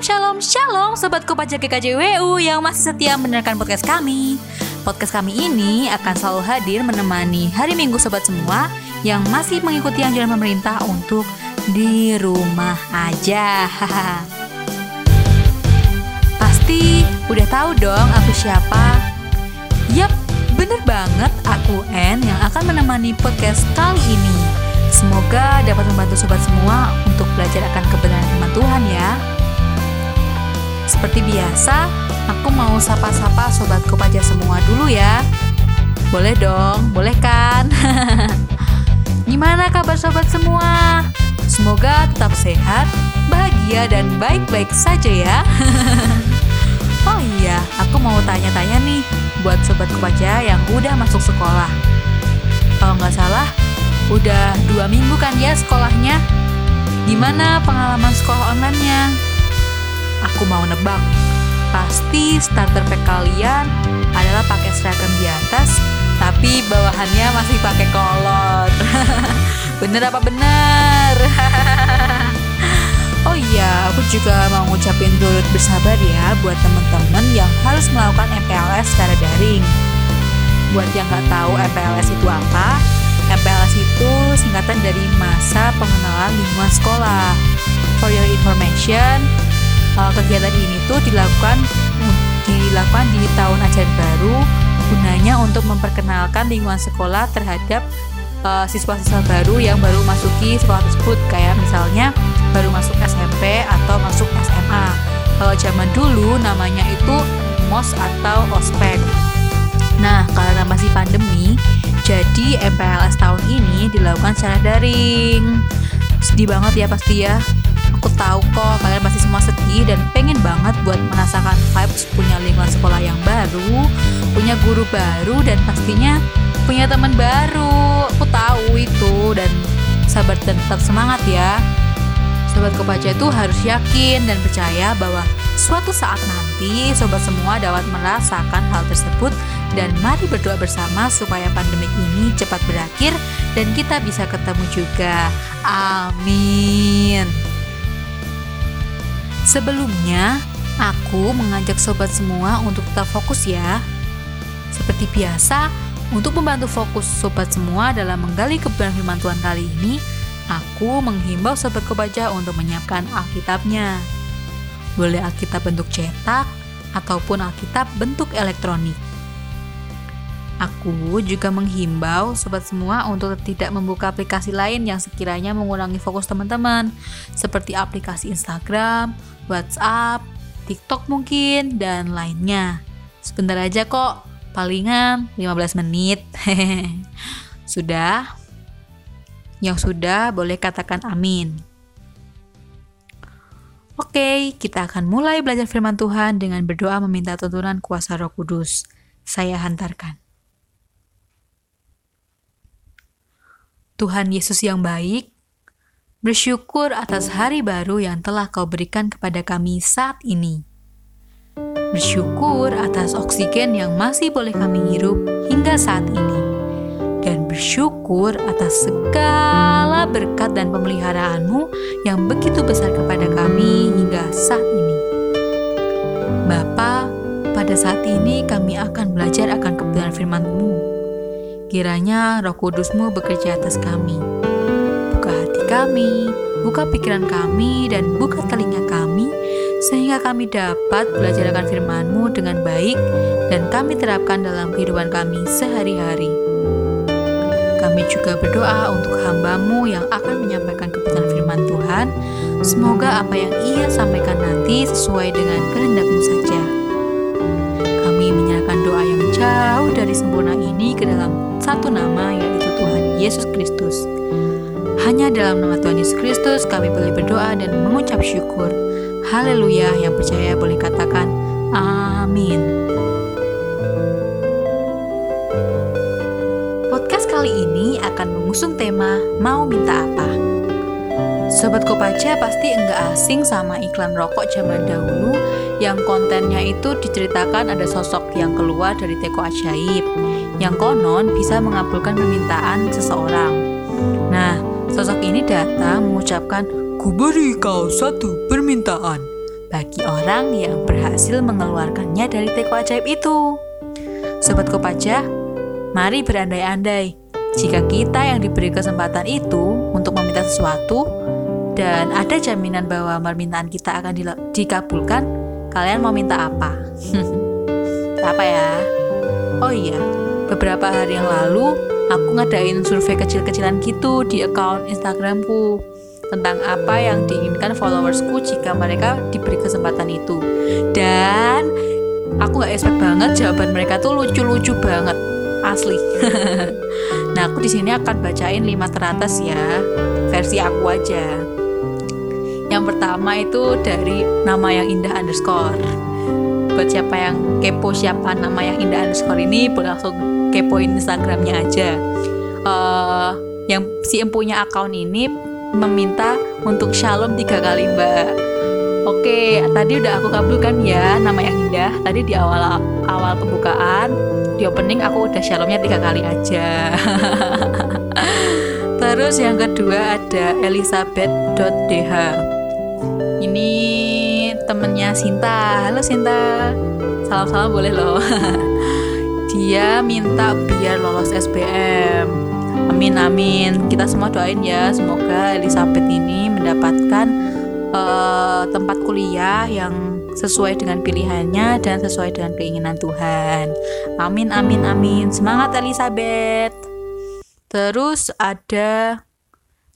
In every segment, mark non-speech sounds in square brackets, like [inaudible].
Shalom, shalom, shalom Sobat Kopaja GKJWU yang masih setia mendengarkan podcast kami. Podcast kami ini akan selalu hadir menemani hari minggu sobat semua Yang masih mengikuti anjuran pemerintah untuk di rumah aja. [laughs] Pasti udah tahu dong aku siapa? Yap, bener banget aku N yang akan menemani podcast kali ini. Semoga dapat membantu sobat semua untuk belajar akan kebenaran firman Tuhan ya. Seperti biasa, aku mau sapa-sapa sobat kopaja semua dulu ya. Boleh dong, boleh kan? [laughs] Gimana kabar sobat semua? Semoga tetap sehat, bahagia, dan baik-baik saja ya. [laughs] oh iya, aku mau tanya-tanya nih buat sobat kopaja yang udah masuk sekolah. Kalau nggak salah, Udah dua minggu kan ya sekolahnya? Gimana pengalaman sekolah online-nya? Aku mau nebak, pasti starter pack kalian adalah pakai seragam di atas, tapi bawahannya masih pakai kolor. [laughs] bener apa bener? [laughs] oh iya, aku juga mau ngucapin turut bersabar ya buat temen-temen yang harus melakukan MPLS secara daring. Buat yang nggak tahu MPLS itu apa, MPLS itu singkatan dari masa pengenalan lingkungan sekolah. For your information, uh, kegiatan ini tuh dilakukan dilakukan di tahun ajaran baru gunanya untuk memperkenalkan lingkungan sekolah terhadap uh, siswa-siswa baru yang baru masuki sekolah tersebut kayak misalnya baru masuk SMP atau masuk SMA. Kalau zaman dulu namanya itu MOS atau ospek. Nah, karena masih pandemi, jadi MPLS tahun ini dilakukan secara daring. Sedih banget ya pasti ya. Aku tahu kok kalian pasti semua sedih dan pengen banget buat merasakan vibes punya lingkungan sekolah yang baru, punya guru baru dan pastinya punya teman baru. Aku tahu itu dan sabar dan tetap semangat ya. Sobat Kopaja itu harus yakin dan percaya bahwa suatu saat nanti sobat semua dapat merasakan hal tersebut dan mari berdoa bersama supaya pandemik ini cepat berakhir dan kita bisa ketemu juga. Amin. Sebelumnya, aku mengajak sobat semua untuk tetap fokus ya. Seperti biasa, untuk membantu fokus sobat semua dalam menggali kebenaran firman Tuhan kali ini, aku menghimbau sobat kebaca untuk menyiapkan Alkitabnya. Boleh Alkitab bentuk cetak ataupun Alkitab bentuk elektronik. Aku juga menghimbau sobat semua untuk tidak membuka aplikasi lain yang sekiranya mengurangi fokus teman-teman, seperti aplikasi Instagram, WhatsApp, TikTok mungkin, dan lainnya. Sebentar aja kok, palingan 15 menit. [laughs] sudah? Yang sudah boleh katakan amin. Oke, kita akan mulai belajar firman Tuhan dengan berdoa meminta tuntunan kuasa Roh Kudus. Saya hantarkan. Tuhan Yesus yang baik, bersyukur atas hari baru yang telah Kau berikan kepada kami saat ini. Bersyukur atas oksigen yang masih boleh kami hirup hingga saat ini. Dan bersyukur atas segala berkat dan pemeliharaanmu yang begitu besar kepada kami hingga saat ini. Bapa, pada saat ini kami akan belajar akan kebenaran firman-Mu Kiranya roh kudusmu bekerja atas kami. Kami, buka pikiran kami, dan buka telinga kami, sehingga kami dapat belajar akan firman-Mu dengan baik dan kami terapkan dalam kehidupan kami sehari-hari. Kami juga berdoa untuk hambamu yang akan menyampaikan kebenaran firman Tuhan. Semoga apa yang ia sampaikan nanti sesuai dengan kehendakmu saja. Kami menyerahkan doa yang jauh dari sempurna ini ke dalam satu nama yaitu Tuhan Yesus Kristus. Hanya dalam nama Tuhan Yesus Kristus kami boleh berdoa dan mengucap syukur. Haleluya yang percaya boleh katakan amin. Podcast kali ini akan mengusung tema Mau Minta Apa? Sobat Kopaja pasti enggak asing sama iklan rokok zaman dahulu yang kontennya itu diceritakan ada sosok yang keluar dari teko ajaib yang konon bisa mengabulkan permintaan seseorang. Nah, sosok ini datang mengucapkan, Kuberi kau satu permintaan. bagi orang yang berhasil mengeluarkannya dari teko ajaib itu. Sobat Kopaja, mari berandai-andai jika kita yang diberi kesempatan itu untuk meminta sesuatu dan ada jaminan bahwa permintaan kita akan dikabulkan, kalian mau minta apa? [laughs] apa ya? Oh iya, beberapa hari yang lalu aku ngadain survei kecil-kecilan gitu di account Instagramku tentang apa yang diinginkan followersku jika mereka diberi kesempatan itu. Dan aku gak expect banget jawaban mereka tuh lucu-lucu banget, asli. [laughs] nah, aku di sini akan bacain 5 teratas ya, versi aku aja. Yang pertama itu dari nama yang indah underscore. Buat siapa yang kepo siapa nama yang indah underscore ini, boleh langsung kepoin Instagramnya aja. Uh, yang si empunya akun ini meminta untuk shalom tiga kali mbak Oke, tadi udah aku kabulkan ya nama yang indah. Tadi di awal awal pembukaan di opening aku udah shalomnya tiga kali aja. [laughs] Terus yang kedua ada Elizabeth.dh. Ini temennya Sinta. Halo Sinta. Salam-salam boleh loh. [laughs] Dia minta biar lolos SBM Amin amin. Kita semua doain ya semoga Elizabeth ini mendapatkan uh, tempat kuliah yang sesuai dengan pilihannya dan sesuai dengan keinginan Tuhan. Amin amin amin. Semangat Elizabeth. Terus ada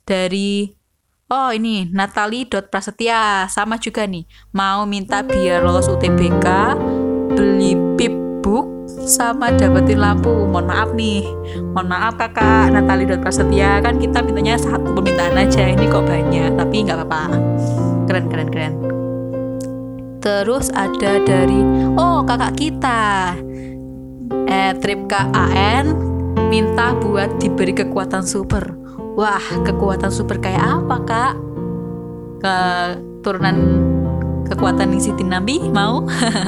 dari Oh ini Natali Prasetya sama juga nih mau minta biar lolos UTBK beli pip book sama dapetin lampu. Mohon maaf nih. Mohon maaf kakak. Natali Dot Prasetya. Kan kita mintanya satu permintaan aja. Ini kok banyak tapi nggak apa-apa. Keren keren keren. Terus ada dari oh kakak kita. Eh trip KAN minta buat diberi kekuatan super. Wah kekuatan super kayak apa kak? Keturunan kekuatan isi Nabi mau?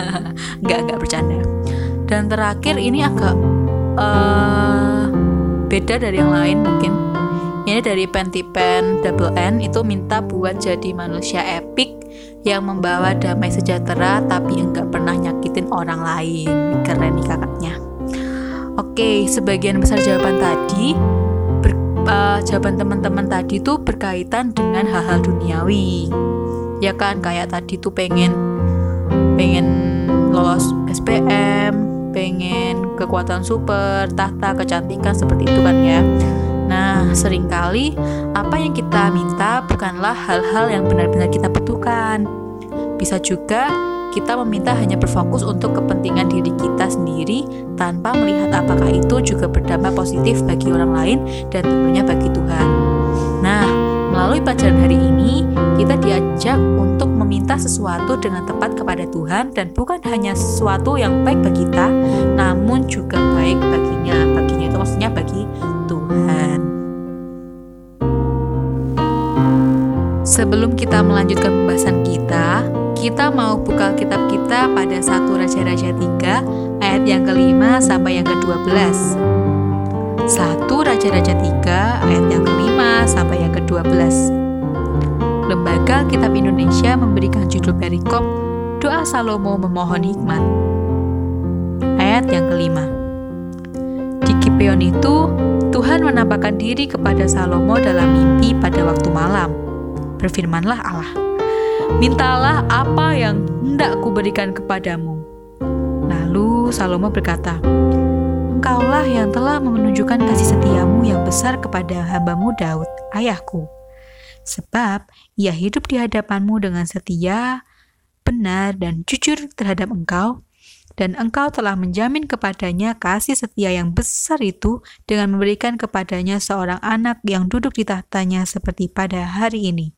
[laughs] Nggak nggak bercanda dan terakhir ini agak uh, beda dari yang lain mungkin. Ini dari Pentipen Double N itu minta buat jadi manusia epic yang membawa damai sejahtera tapi enggak pernah nyakitin orang lain. Keren nih kakaknya. Oke sebagian besar jawaban tadi ber, uh, jawaban teman-teman tadi tuh berkaitan dengan hal-hal duniawi. Ya kan kayak tadi tuh pengen pengen lolos SPM pengen kekuatan super, tahta, kecantikan seperti itu kan ya. Nah, sering kali apa yang kita minta bukanlah hal-hal yang benar-benar kita butuhkan. Bisa juga kita meminta hanya berfokus untuk kepentingan diri kita sendiri tanpa melihat apakah itu juga berdampak positif bagi orang lain dan tentunya bagi Tuhan. Nah, melalui pelajaran hari ini, kita diajak untuk meminta sesuatu dengan tepat kepada Tuhan dan bukan hanya sesuatu yang baik bagi kita, namun juga baik baginya. Baginya itu maksudnya bagi Tuhan. Sebelum kita melanjutkan pembahasan kita, kita mau buka kitab kita pada satu Raja-Raja 3 ayat yang kelima sampai yang ke-12. Satu Raja-Raja 3 ayat yang kelima sampai yang ke-12. Lembaga Kitab Indonesia memberikan judul perikop Doa Salomo Memohon Hikmat. Ayat yang kelima. Di Kipeon itu, Tuhan menampakkan diri kepada Salomo dalam mimpi pada waktu malam. Berfirmanlah Allah, Mintalah apa yang hendak kuberikan kepadamu. Lalu Salomo berkata, Engkaulah yang telah menunjukkan kasih setiamu yang besar kepada hambamu Daud, ayahku sebab ia hidup di hadapanmu dengan setia, benar, dan jujur terhadap engkau, dan engkau telah menjamin kepadanya kasih setia yang besar itu dengan memberikan kepadanya seorang anak yang duduk di tahtanya seperti pada hari ini.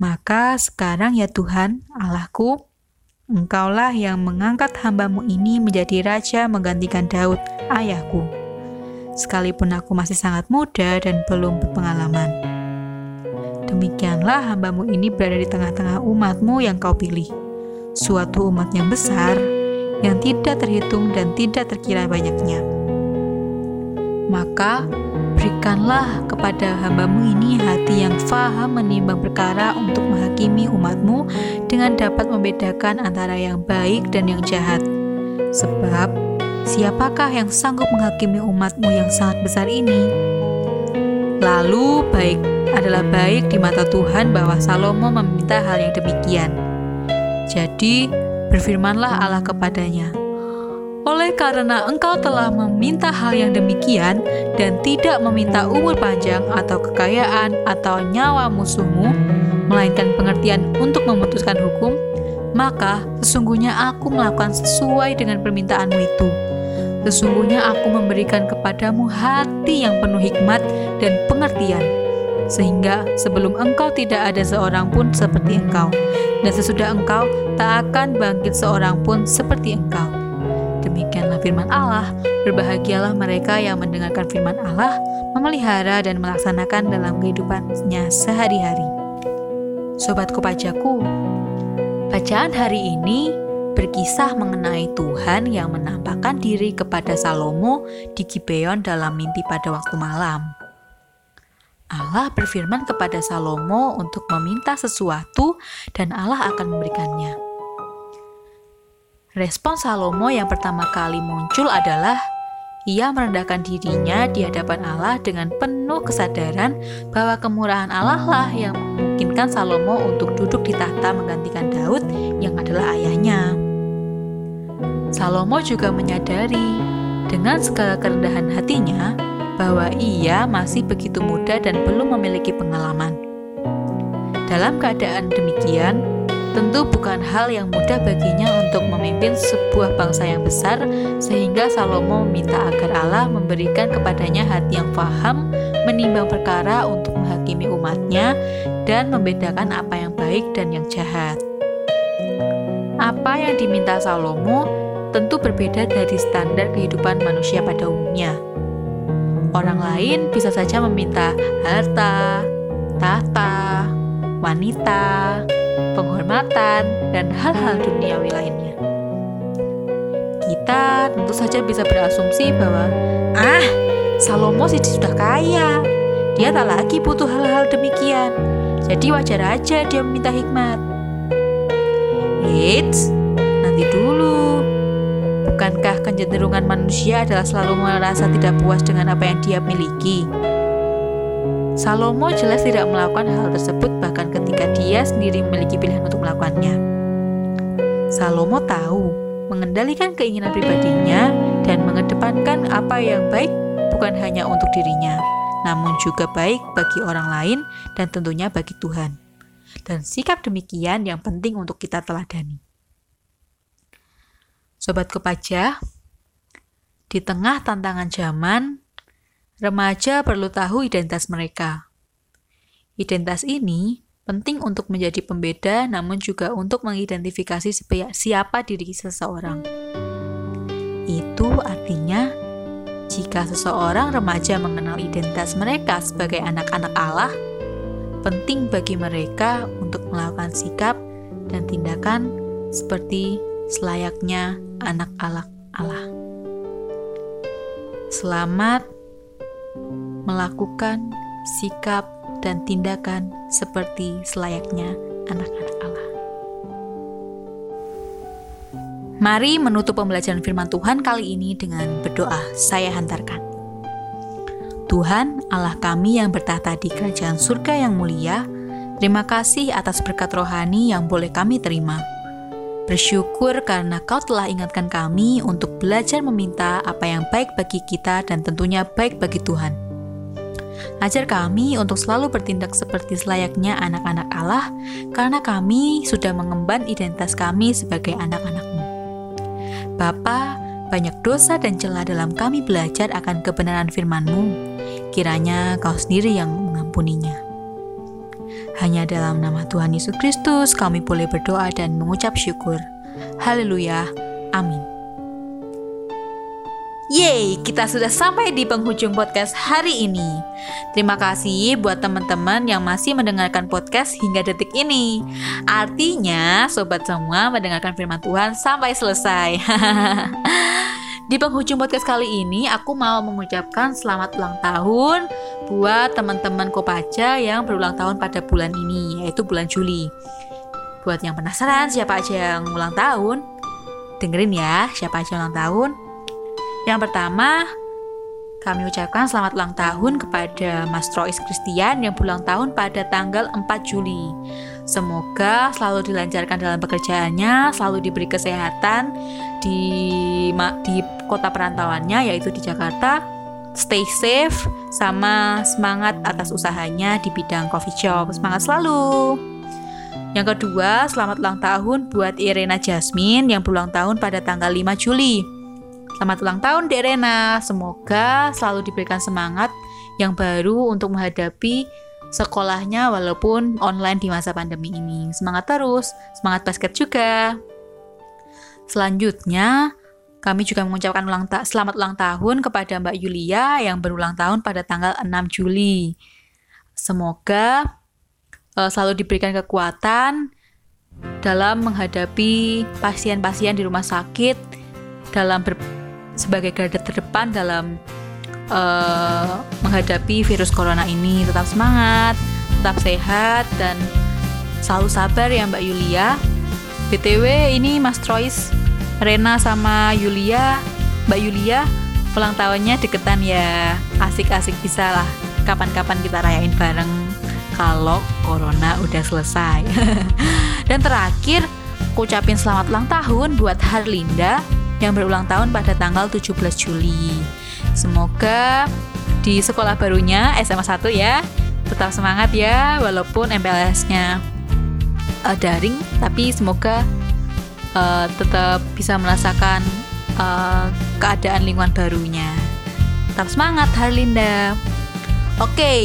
Maka sekarang ya Tuhan, Allahku, Engkaulah yang mengangkat hambamu ini menjadi raja menggantikan Daud, ayahku. Sekalipun aku masih sangat muda dan belum berpengalaman. Demikianlah hambamu ini berada di tengah-tengah umatmu yang kau pilih. Suatu umat yang besar, yang tidak terhitung dan tidak terkira banyaknya. Maka, Berikanlah kepada hambamu ini hati yang faham menimbang perkara untuk menghakimi umatmu dengan dapat membedakan antara yang baik dan yang jahat. Sebab, siapakah yang sanggup menghakimi umatmu yang sangat besar ini? Lalu, baik adalah baik di mata Tuhan bahwa Salomo meminta hal yang demikian. Jadi, berfirmanlah Allah kepadanya, oleh karena engkau telah meminta hal yang demikian dan tidak meminta umur panjang atau kekayaan atau nyawa musuhmu, melainkan pengertian untuk memutuskan hukum, maka sesungguhnya aku melakukan sesuai dengan permintaanmu itu. Sesungguhnya aku memberikan kepadamu hati yang penuh hikmat dan pengertian, sehingga sebelum engkau tidak ada seorang pun seperti engkau, dan sesudah engkau tak akan bangkit seorang pun seperti engkau. Firman Allah. Berbahagialah mereka yang mendengarkan firman Allah, memelihara dan melaksanakan dalam kehidupannya sehari-hari. Sobat Kopajaku, bacaan hari ini berkisah mengenai Tuhan yang menampakkan diri kepada Salomo di Gibeon dalam mimpi pada waktu malam. Allah berfirman kepada Salomo untuk meminta sesuatu dan Allah akan memberikannya. Respon Salomo yang pertama kali muncul adalah ia merendahkan dirinya di hadapan Allah dengan penuh kesadaran bahwa kemurahan Allah lah yang memungkinkan Salomo untuk duduk di tahta menggantikan Daud yang adalah ayahnya. Salomo juga menyadari dengan segala kerendahan hatinya bahwa ia masih begitu muda dan belum memiliki pengalaman. Dalam keadaan demikian, Tentu bukan hal yang mudah baginya untuk memimpin sebuah bangsa yang besar, sehingga Salomo meminta agar Allah memberikan kepadanya hati yang faham, menimbang perkara untuk menghakimi umatnya, dan membedakan apa yang baik dan yang jahat. Apa yang diminta Salomo tentu berbeda dari standar kehidupan manusia pada umumnya. Orang lain bisa saja meminta harta, tahta, wanita, penghormatan, dan hal-hal duniawi lainnya. Kita tentu saja bisa berasumsi bahwa, ah, Salomo sih sudah kaya. Dia tak lagi butuh hal-hal demikian. Jadi wajar aja dia meminta hikmat. Eits, nanti dulu. Bukankah kecenderungan manusia adalah selalu merasa tidak puas dengan apa yang dia miliki? Salomo jelas tidak melakukan hal tersebut bahkan ketika dia sendiri memiliki pilihan untuk melakukannya. Salomo tahu mengendalikan keinginan pribadinya dan mengedepankan apa yang baik bukan hanya untuk dirinya, namun juga baik bagi orang lain dan tentunya bagi Tuhan. Dan sikap demikian yang penting untuk kita teladani. Sobat Kopaja, di tengah tantangan zaman, Remaja perlu tahu identitas mereka. Identitas ini penting untuk menjadi pembeda, namun juga untuk mengidentifikasi siapa diri seseorang. Itu artinya, jika seseorang remaja mengenal identitas mereka sebagai anak-anak Allah, penting bagi mereka untuk melakukan sikap dan tindakan seperti selayaknya anak-anak Allah. Selamat melakukan sikap dan tindakan seperti selayaknya anak-anak Allah. Mari menutup pembelajaran firman Tuhan kali ini dengan berdoa. Saya hantarkan. Tuhan, Allah kami yang bertahta di kerajaan surga yang mulia, terima kasih atas berkat rohani yang boleh kami terima. Bersyukur karena Kau telah ingatkan kami untuk belajar meminta apa yang baik bagi kita dan tentunya baik bagi Tuhan. Ajar kami untuk selalu bertindak seperti selayaknya anak-anak Allah, karena kami sudah mengemban identitas kami sebagai anak-anakmu. Bapa, banyak dosa dan celah dalam kami belajar akan kebenaran firman-Mu. Kiranya kau sendiri yang mengampuninya. Hanya dalam nama Tuhan Yesus Kristus kami boleh berdoa dan mengucap syukur. Haleluya. Amin. Yeay, kita sudah sampai di penghujung podcast hari ini. Terima kasih buat teman-teman yang masih mendengarkan podcast hingga detik ini. Artinya, sobat semua mendengarkan firman Tuhan sampai selesai. [laughs] Di penghujung podcast kali ini, aku mau mengucapkan selamat ulang tahun buat teman-teman Kopaja yang berulang tahun pada bulan ini, yaitu bulan Juli. Buat yang penasaran siapa aja yang ulang tahun, dengerin ya siapa aja ulang tahun. Yang pertama, kami ucapkan selamat ulang tahun kepada Mas Trois Christian yang berulang tahun pada tanggal 4 Juli. Semoga selalu dilancarkan dalam pekerjaannya, selalu diberi kesehatan di di kota perantauannya yaitu di Jakarta. Stay safe sama semangat atas usahanya di bidang coffee shop. Semangat selalu. Yang kedua, selamat ulang tahun buat Irena Jasmine yang berulang tahun pada tanggal 5 Juli. Selamat ulang tahun Dek Rena. Semoga selalu diberikan semangat yang baru untuk menghadapi sekolahnya walaupun online di masa pandemi ini. Semangat terus, semangat basket juga. Selanjutnya, kami juga mengucapkan ulang ta selamat ulang tahun kepada Mbak Yulia yang berulang tahun pada tanggal 6 Juli. Semoga uh, selalu diberikan kekuatan dalam menghadapi pasien-pasien di rumah sakit dalam ber sebagai garda terdepan dalam uh, menghadapi virus corona ini. Tetap semangat, tetap sehat, dan selalu sabar ya Mbak Yulia. BTW ini Mas Trois, Rena sama Yulia, Mbak Yulia, ulang tahunnya deketan ya. Asik-asik bisa lah. Kapan-kapan kita rayain bareng kalau corona udah selesai. [laughs] dan terakhir, aku ucapin selamat ulang tahun buat Harlinda yang berulang tahun pada tanggal 17 Juli. Semoga di sekolah barunya SMA 1 ya tetap semangat ya walaupun MPLS-nya uh, daring tapi semoga uh, tetap bisa merasakan uh, keadaan lingkungan barunya. Tetap semangat Harlinda. Oke, okay.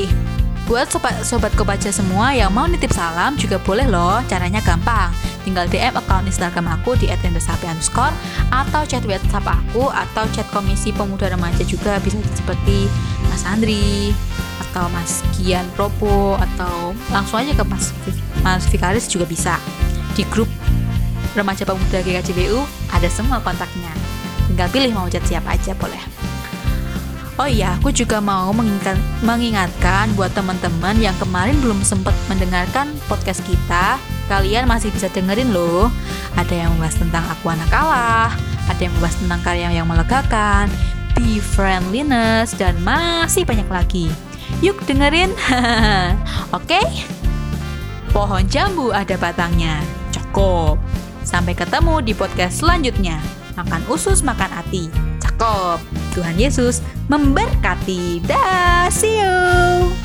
buat sobat sobat kopaja semua yang mau nitip salam juga boleh loh. Caranya gampang tinggal DM account Instagram aku di underscore atau chat WhatsApp aku atau chat Komisi Pemuda Remaja juga bisa seperti Mas Andri atau Mas Kian Propo atau langsung aja ke Mas Mas Vikaris juga bisa. Di grup Remaja Pemuda GKJBU ada semua kontaknya. Tinggal pilih mau chat siapa aja boleh. Oh iya, aku juga mau mengingatkan, mengingatkan buat teman-teman yang kemarin belum sempat mendengarkan podcast kita kalian masih bisa dengerin loh. Ada yang membahas tentang aku anak kalah, ada yang membahas tentang karya yang melegakan, be friendliness, dan masih banyak lagi. Yuk dengerin. [laughs] Oke? Okay? Pohon jambu ada batangnya. Cakep. Sampai ketemu di podcast selanjutnya. Makan usus, makan hati. Cakep. Tuhan Yesus memberkati. Dah, see you.